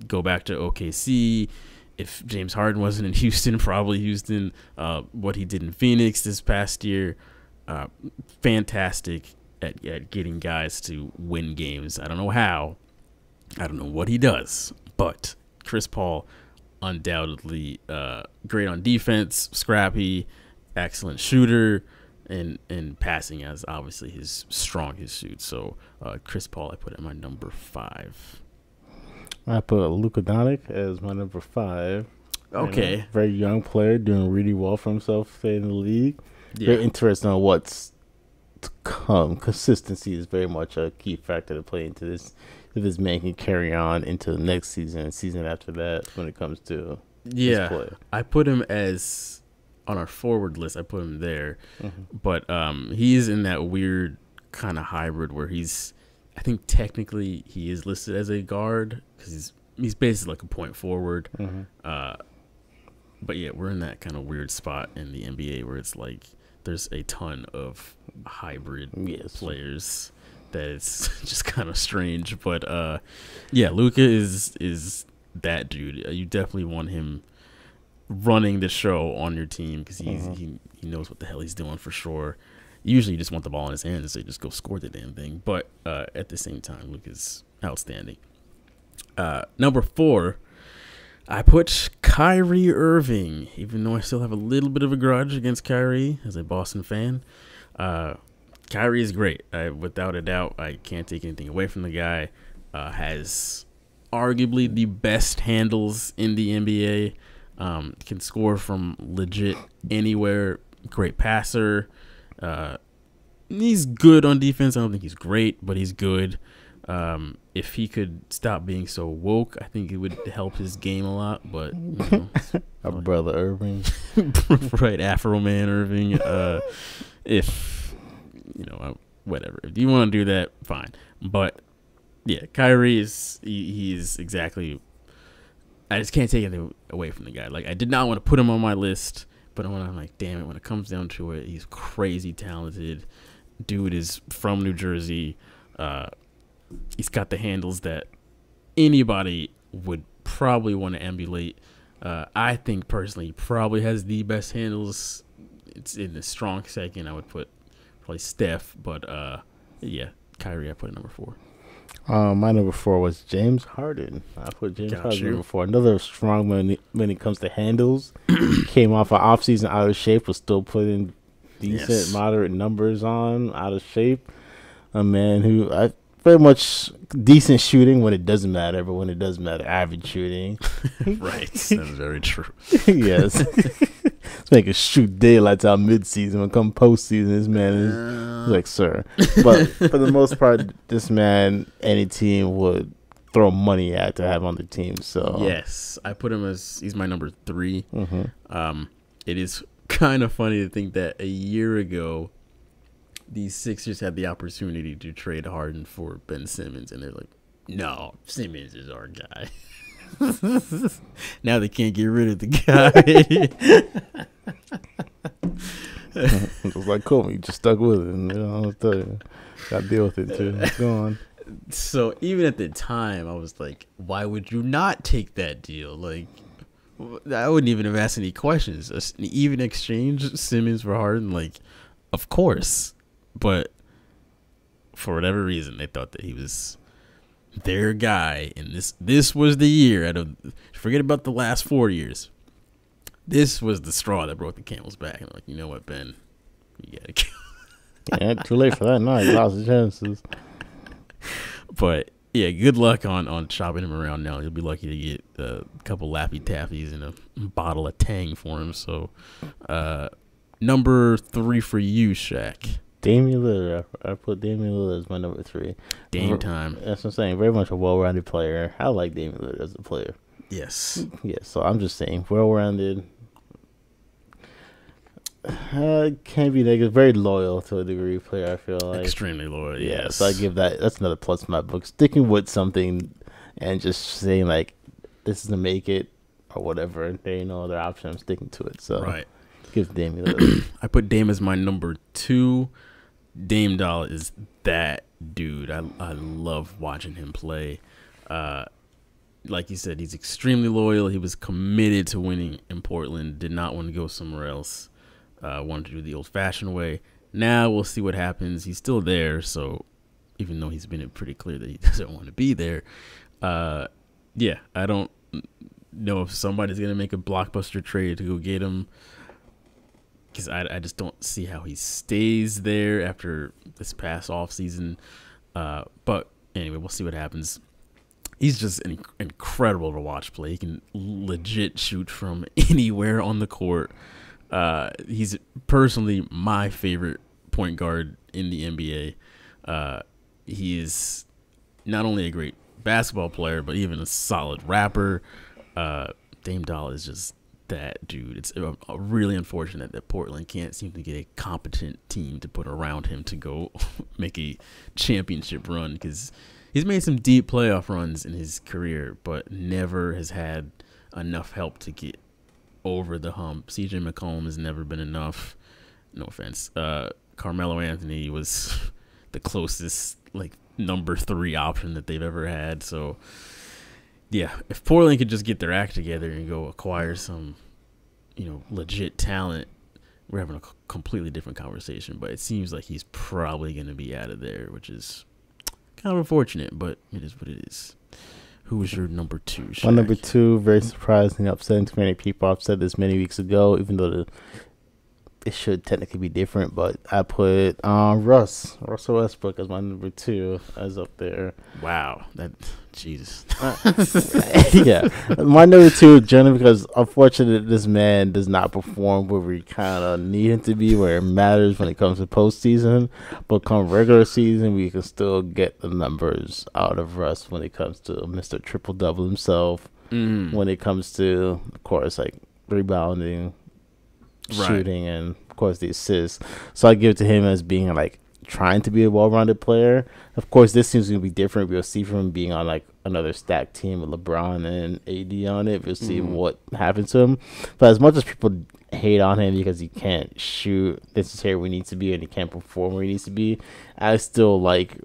Speaker 1: Go back to OKC. If James Harden wasn't in Houston, probably Houston. Uh, what he did in Phoenix this past year, uh, fantastic at, at getting guys to win games. I don't know how. I don't know what he does, but Chris Paul, undoubtedly uh, great on defense, scrappy, excellent shooter and and passing as obviously his strongest suit. So uh, Chris Paul, I put at my number five.
Speaker 2: I put Luka Doncic as my number five.
Speaker 1: Okay,
Speaker 2: You know, very young player, doing really well for himself in the league.
Speaker 1: yeah,
Speaker 2: Very interested on what's to come. Consistency is very much a key factor to play into this. If this man can carry on into the next season and season after that, when it comes to
Speaker 1: yeah.
Speaker 2: play.
Speaker 1: I put him as on our forward list. I put him there,
Speaker 2: Mm-hmm.
Speaker 1: but um, he's in that weird kind of hybrid where he's. I think technically he is listed as a guard because he's he's basically like a point forward.
Speaker 2: Mm-hmm.
Speaker 1: Uh, but yeah, we're in that kind of weird spot in the NBA where it's like there's a ton of hybrid
Speaker 2: Yes.
Speaker 1: players that it's just kind of strange. But uh, yeah, Luka is is that dude. Uh, You definitely want him running the show on your team because he's he, he knows what the hell he's doing for sure. Usually, you just want the ball in his hands and say just go score the damn thing. But uh, at the same time, Luka's outstanding. Uh, number four, I put Kyrie Irving, even though I still have a little bit of a grudge against Kyrie as a Boston fan. Uh, Kyrie is great. I, without a doubt, I can't take anything away from the guy. Uh, has arguably the best handles in the NBA. Um, can score from legit anywhere. Great passer. Uh, he's good on defense. I don't think he's great, but he's good. Um, if he could stop being so woke, I think it would help his game a lot. But you know,
Speaker 2: our brother Irving.
Speaker 1: right, Afro Man Irving. Uh, if you know, uh, whatever. If you want to do that, fine. But yeah, Kyrie is he, he's exactly. I just can't take anything away from the guy. Like I did not want to put him on my list, but when I'm like, damn it, when it comes down to it, he's crazy talented. Dude is from New Jersey. Uh, he's got the handles that anybody would probably want to emulate. Uh, I think personally, probably has the best handles. It's in the strong second. I would put probably Steph, but uh, yeah, Kyrie. I put at number four.
Speaker 2: Um, my number four was James Harden. I put James
Speaker 1: Got
Speaker 2: Harden
Speaker 1: you.
Speaker 2: number four. Another strong man when it comes to handles. Came off an offseason out of shape, was still putting decent,
Speaker 1: Yes.
Speaker 2: moderate numbers on out of shape. A man who I very much decent shooting when it doesn't matter, but when it does matter, average shooting.
Speaker 1: right, that's very true.
Speaker 2: yes. Let's make a shoot daylights out midseason. When come postseason, this man is like, sir. But for the most part, this man, any team would throw money at to have on the team. So
Speaker 1: Yes, I put him as he's my number three.
Speaker 2: Mhm.
Speaker 1: Um, it is kind of funny to think that a year ago, the Sixers had the opportunity to trade Harden for Ben Simmons, and they're like, "No, Simmons is our guy." now they can't get rid of the guy.
Speaker 2: it was like, cool. You just stuck with it. And, you know, I'll tell you, got to deal with it too. Go on.
Speaker 1: so even at the time, I was like, "Why would you not take that deal?" Like, I wouldn't even have asked any questions. Even exchange Simmons for Harden, like, of course. But for whatever reason, they thought that he was their guy, and this this was the year. Out of forget about the last four years. This was the straw that broke the camel's back. And like, you know what, Ben, you gotta go.
Speaker 2: yeah, too late for that. No, he lost his chances.
Speaker 1: But yeah, good luck on on shopping him around now. You'll be lucky to get a couple Laffy Taffies and a bottle of Tang for him. So, uh, number three for you, Shaq.
Speaker 2: Damian Lillard. I, I put Damian Lillard as my number three.
Speaker 1: Game time.
Speaker 2: That's what I'm saying. Very much a well-rounded player. I like Damian Lillard as a player.
Speaker 1: Yes.
Speaker 2: Yeah, so I'm just saying, well-rounded. Uh, can't be negative. Very loyal to a degree player. I feel like.
Speaker 1: Extremely loyal.
Speaker 2: Yeah,
Speaker 1: Yes.
Speaker 2: so I give that. That's another plus in my book. Sticking with something, and just saying like, this is to make it or whatever. There ain't no other option. I'm sticking to it. So
Speaker 1: right.
Speaker 2: give Lillard.
Speaker 1: I put Dame as my number two. Dame Dolla is that dude. I I love watching him play. Uh, like you said, he's extremely loyal. He was committed to winning in Portland. Did not want to go somewhere else. Uh, wanted to do the old-fashioned way. Now we'll see what happens. He's still there, so even though he's been pretty clear that he doesn't want to be there, uh, yeah, I don't know if somebody's gonna make a blockbuster trade to go get him because I, I just don't see how he stays there after this past off season. Uh, but anyway, we'll see what happens. He's just in, incredible to watch play. He can legit shoot from anywhere on the court. Uh, he's personally my favorite point guard in the NBA. Uh, he is not only a great basketball player, but even a solid rapper. Uh, Dame Dolla is just that dude. It's uh, really unfortunate that Portland can't seem to get a competent team to put around him to go make a championship run because he's made some deep playoff runs in his career, but never has had enough help to get over the hump. CJ McCollum has never been enough. No offense. Uh, Carmelo Anthony was the closest like number three option that they've ever had. So yeah, if Portland could just get their act together and go acquire some, you know, legit talent, we're having a completely different conversation. But it seems like he's probably going to be out of there, which is kind of unfortunate, but it is what it is. Who was your number two?
Speaker 2: My number two, very surprising, upsetting to many people. I've said this many weeks ago, even though the, it should technically be different. But I put um, Russ, Russell Westbrook, as my number two, as up there.
Speaker 1: Wow, that Jesus.
Speaker 2: yeah, my number two, generally because unfortunately this man does not perform where we kind of need him to be, where it matters when it comes to postseason. But come regular season, we can still get the numbers out of Russ when it comes to Mister Triple Double himself.
Speaker 1: Mm,
Speaker 2: When it comes to, of course, like rebounding,
Speaker 1: Right.
Speaker 2: shooting, and of course the assists. So I give it to him as being like trying to be a well-rounded player. Of course, this seems to be different. We'll see from him being on like another stacked team with LeBron and AD on it. We'll see mm-hmm. what happens to him. But as much as people hate on him because he can't shoot necessarily where he needs to be and he can't perform where he needs to be, I still like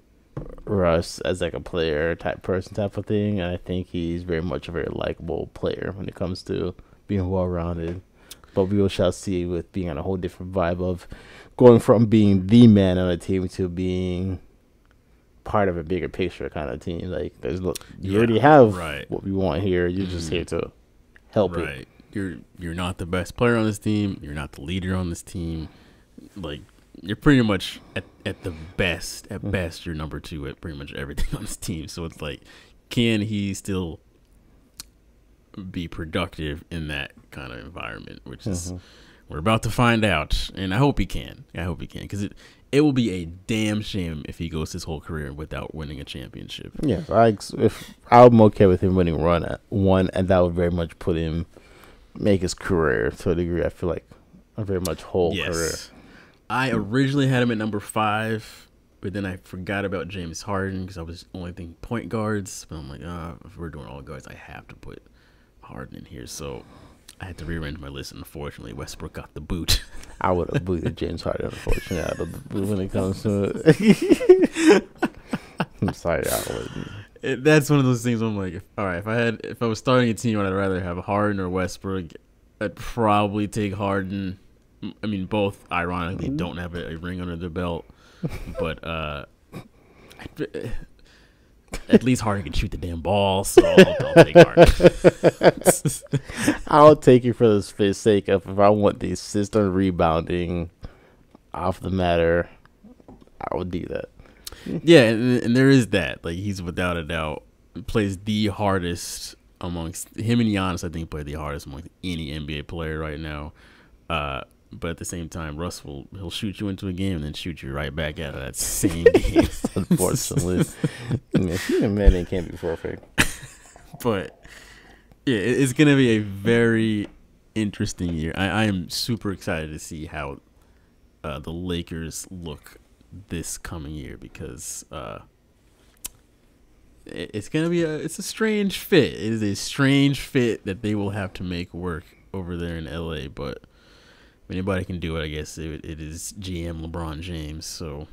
Speaker 2: Russ as like a player type person type of thing. And I think he's very much a very likable player when it comes to being well-rounded. But we shall see with being on a whole different vibe of going from being the man on a team to being part of a bigger picture kind of team. Like, there's look, you
Speaker 1: Yeah,
Speaker 2: already have
Speaker 1: right.
Speaker 2: what we want here. You're just here to help it.
Speaker 1: right. You're you're not the best player on this team. You're not the leader on this team. Like you're pretty much at, at the best. At
Speaker 2: Mm.
Speaker 1: best, you're number two at pretty much everything on this team. So it's like, can he still be productive in that kind of environment? Which is
Speaker 2: Mm-hmm.
Speaker 1: we're about to find out, and I hope he can. I hope he can because it it will be a damn shame if he goes his whole career without winning a championship.
Speaker 2: Yeah, I if I'm okay with him winning run at one, and that would very much put him make his career to a degree. I feel like a very much whole career.
Speaker 1: I originally had him at number five, but then I forgot about James Harden because I was only thinking point guards. But I'm like, uh, if we're doing all guards, I have to put Harden in here. So I had to rearrange my list. And unfortunately, Westbrook got the boot.
Speaker 2: I would have booted James Harden, unfortunately, out of the boot when it comes to it. I'm sorry, I wouldn't.
Speaker 1: It, that's one of those things. Where I'm like, if, all right, if I had, if I was starting a team, I'd rather have Harden or Westbrook. I'd probably take Harden. I mean, both ironically don't have a, a ring under their belt, but uh, at least Harden can shoot the damn ball, so I'll, I'll take Harden.
Speaker 2: I'll take it for the s- sake of if I want the assist on rebounding off the matter, I would do that.
Speaker 1: Yeah, and, and there is that. Like he's without a doubt plays the hardest amongst him and Giannis. I think play the hardest amongst any NBA player right now. Uh, but at the same time, Russ will he'll shoot you into a game and then shoot you right back out of that same game.
Speaker 2: Unfortunately, Man, human man can't be perfect.
Speaker 1: but yeah, it- it's gonna be a very interesting year. I, I am super excited to see how uh, the Lakers look this coming year because uh, it- it's gonna be a it's a strange fit. It is a strange fit that they will have to make work over there in LA. But if anybody can do it, I guess it, it is GM LeBron James. So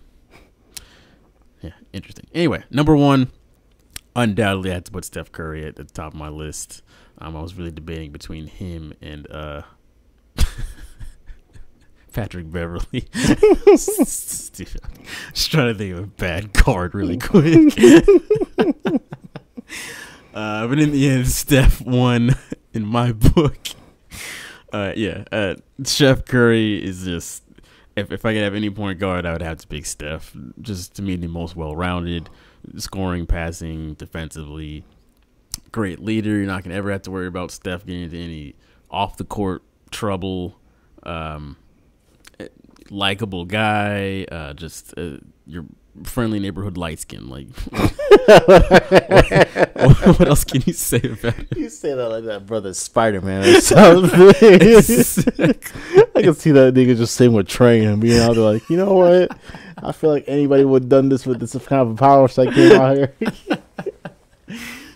Speaker 1: yeah, interesting. Anyway, number one undoubtedly I had to put Steph Curry at the top of my list. Um, I was really debating between him and uh, Patrick Beverley. Just trying to think of a bad card really quick. uh, but in the end, Steph won in my book. Uh, yeah, uh, Chef Curry is just. If, if I could have any point guard, I would have to pick Steph. Just to me, the most well rounded, scoring, passing, defensively. Great leader. You're not going to ever have to worry about Steph getting into any off the court trouble. Um, likable guy. Uh, just uh, your friendly neighborhood light skin. Like, what, what else can you say about him?
Speaker 2: You say that like that, brother Spider Man or something. I can see that nigga just sitting with Train and being out there like, you know what? I feel like anybody would have done this with this kind of a power so I came out here.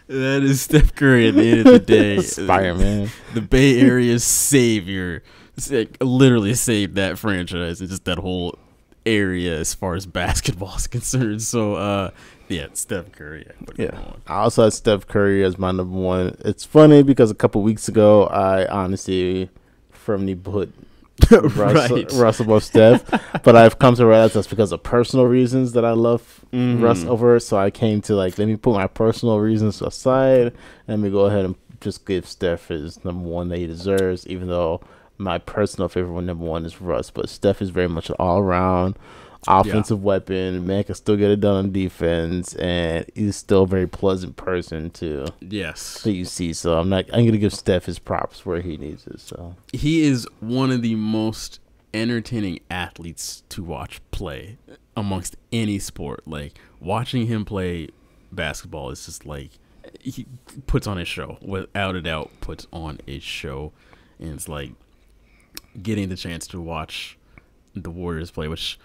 Speaker 1: That is Steph Curry at the end of the day.
Speaker 2: Spider Man.
Speaker 1: the Bay Area's savior. Like, literally saved that franchise and just that whole area as far as basketball is concerned. So, uh, yeah, Steph Curry. I put number
Speaker 2: Yeah.
Speaker 1: one.
Speaker 2: I also had Steph Curry as my number one. It's funny because a couple weeks ago, I honestly firmly put Russ,
Speaker 1: Right.
Speaker 2: Russ above Steph, but I've come to realize that's because of personal reasons that I love
Speaker 1: Mhm.
Speaker 2: Russ over. So I came to like, let me put my personal reasons aside. and Let me go ahead and just give Steph his number one that he deserves, even though my personal favorite one, number one is Russ. But Steph is very much an all around offensive weapon. Man can still get it done on defense, and he's still a very pleasant person too.
Speaker 1: Yes.
Speaker 2: that you see. So I'm not. I'm gonna give Steph his props where he needs it. So
Speaker 1: he is one of the most entertaining athletes to watch play amongst any sport. Like watching him play basketball is just like he puts on a show without a doubt. Puts on a show, and it's like getting the chance to watch the Warriors play, which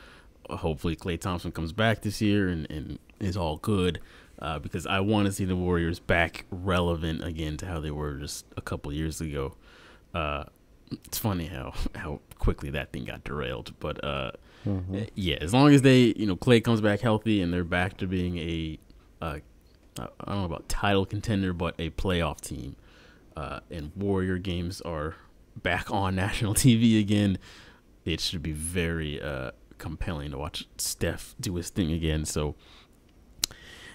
Speaker 1: hopefully Klay Thompson comes back this year and, and is all good. Uh, because I want to see the Warriors back relevant again to how they were just a couple years ago. Uh, it's funny how how quickly that thing got derailed, but uh, yeah, as long as they you know Klay comes back healthy and they're back to being a uh, don't know about title contender, but a playoff team, uh, and Warrior games are back on national TV again, it should be very uh, compelling to watch Steph do his thing again. So.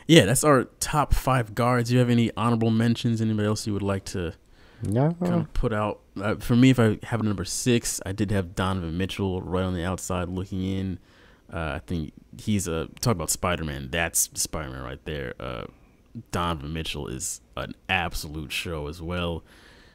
Speaker 1: Yeah, that's our top five guards. Do you have any honorable mentions? Anybody else you would like to
Speaker 2: yeah,
Speaker 1: kind of put out. Uh, for me, if I have a number six, I did have Donovan Mitchell right on the outside looking in. Uh, I think he's a talk about Spider Man. That's Spider Man right there. Uh, Donovan Mitchell is an absolute show as well.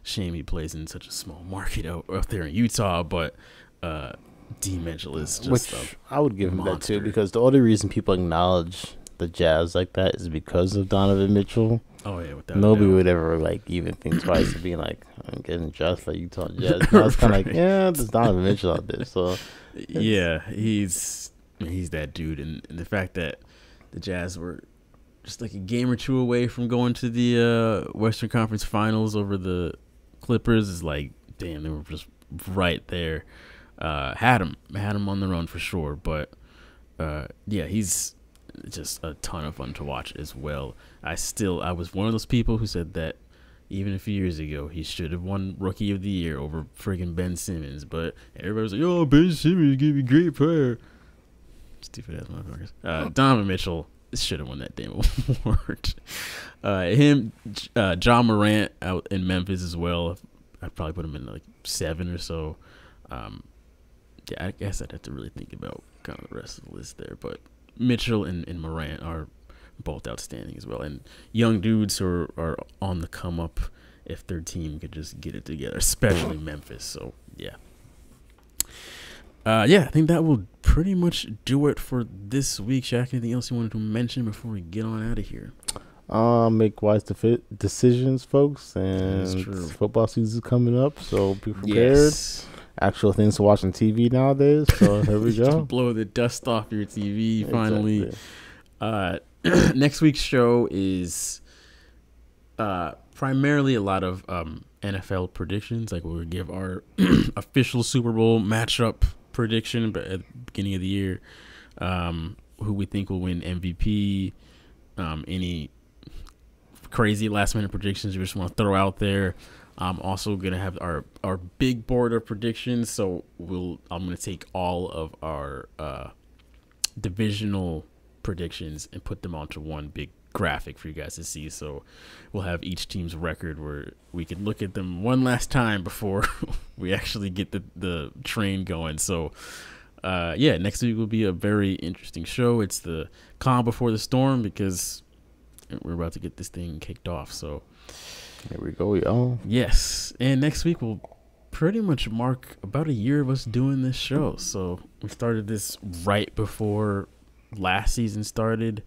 Speaker 1: Shame he plays in such a small market out, out there in Utah, but uh, D Mitchell is just
Speaker 2: which I would give him that too because the only reason people acknowledge the Jazz like that is because of Donovan Mitchell.
Speaker 1: oh yeah, without
Speaker 2: Nobody would ever like even think twice of being like, I'm getting just like Utah Jazz. I was kind of like, yeah, there's Donovan Mitchell out there. So
Speaker 1: Yeah, he's he's that dude, and, and the fact that the Jazz were just like a game or two away from going to the uh, Western Conference Finals over the Clippers is like, damn, they were just right there. Uh, had him, had him on the run for sure, but uh, yeah, he's just a ton of fun to watch as well. I still, I was one of those people who said that even a few years ago, he should have won Rookie of the Year over friggin' Ben Simmons. But everybody was like, "Oh, Ben Simmons gave me great player." Stupid ass motherfuckers. Uh, Donovan Mitchell should have won that damn award. Uh, him, uh, Ja Morant out in Memphis as well. I'd probably put him in like seven or so. Um, yeah, I guess I'd have to really think about kind of the rest of the list there. But Mitchell and, and Morant are both outstanding as well, and young dudes who are, are on the come up. If their team could just get it together, especially Memphis. So yeah. Uh, yeah, I think that will pretty much do it for this week. Shaq, anything else you wanted to mention before we get on out of here?
Speaker 2: Um, make wise defi- decisions, folks, and
Speaker 1: true.
Speaker 2: football season's coming up, so be prepared.
Speaker 1: Yes.
Speaker 2: Actual things to watch on TV nowadays. So here we
Speaker 1: Just
Speaker 2: go.
Speaker 1: blow the dust off your TV finally.
Speaker 2: Exactly.
Speaker 1: Uh, next week's show is uh, primarily a lot of um, NFL predictions. Like we'll give our official Super Bowl matchup prediction, but at the beginning of the year, um, who we think will win MVP, um, any crazy last minute predictions we just want to throw out there. I'm also gonna have our our big board of predictions. So we'll I'm gonna take all of our uh, divisional predictions and put them onto one big graphic for you guys to see. So we'll have each team's record where we can look at them one last time before we actually get the the train going. So uh, yeah, next week will be a very interesting show. It's the calm before the storm because we're about to get this thing kicked off. So
Speaker 2: Here we go, y'all.
Speaker 1: yes, and next week will pretty much mark about a year of us doing this show. So we started this right before last season started.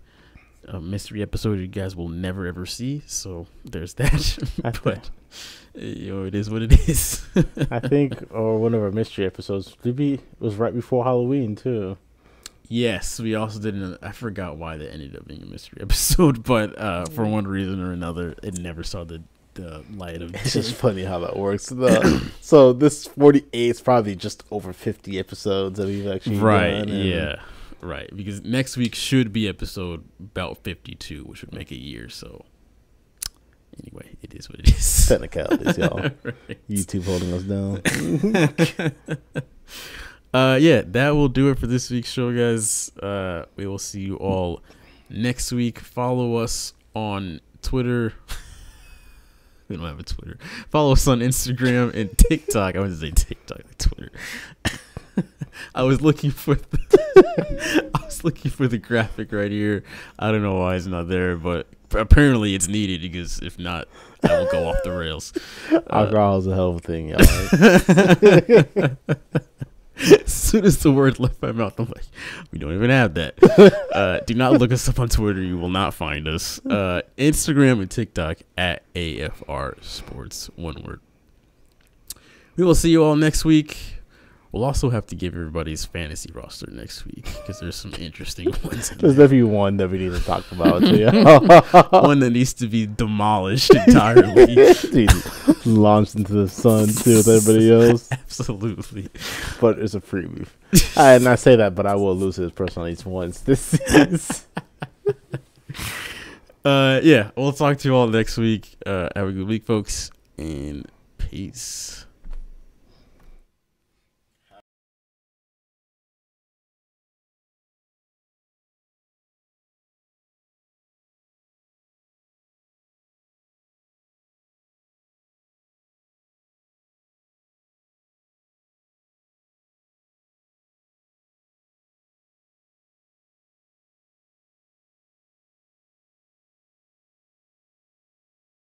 Speaker 1: A mystery episode you guys will never ever see. So there's that. but uh, you know, it is what it is.
Speaker 2: I think, or one of our mystery episodes, maybe it was right before Halloween too.
Speaker 1: Yes, we also did. An, I forgot why that ended up being a mystery episode, but uh, for one reason or another, it never saw the, the light of
Speaker 2: It's just funny how that works. The, so this 48 is probably just over 50 episodes that we've actually
Speaker 1: right.
Speaker 2: done. and
Speaker 1: Yeah, right. Because next week should be episode about fifty-two, which would make a year. So anyway, it is what it is.
Speaker 2: Technicalities, y'all.
Speaker 1: Right.
Speaker 2: YouTube holding us down.
Speaker 1: uh yeah that will do it for this week's show guys uh we will see you all next week follow us on twitter we don't have a twitter follow us on instagram and tiktok i was to say tiktok like twitter i was looking for the, i was looking for the graphic right here i don't know why it's not there but apparently it's needed because if not that will go off the rails
Speaker 2: Alcohol is a hell of a thing, y'all.
Speaker 1: as soon as the word left my mouth, I'm like, we don't even have that. Uh, do not look us up on Twitter. You will not find us. Uh, Instagram and TikTok at AFR Sports, one word. We will see you all next week. We'll also have to give everybody's fantasy roster next week because there's some interesting ones. in
Speaker 2: There's
Speaker 1: there.
Speaker 2: definitely one that we need to talk about.
Speaker 1: One that needs to be demolished entirely.
Speaker 2: Dude, launched into the sun too with everybody else,
Speaker 1: Absolutely.
Speaker 2: but it's a freebie. I, and I say that, but I will lose his personal at least once this season.
Speaker 1: Uh, yeah, we'll talk to you all next week. Uh, have a good week, folks, and peace.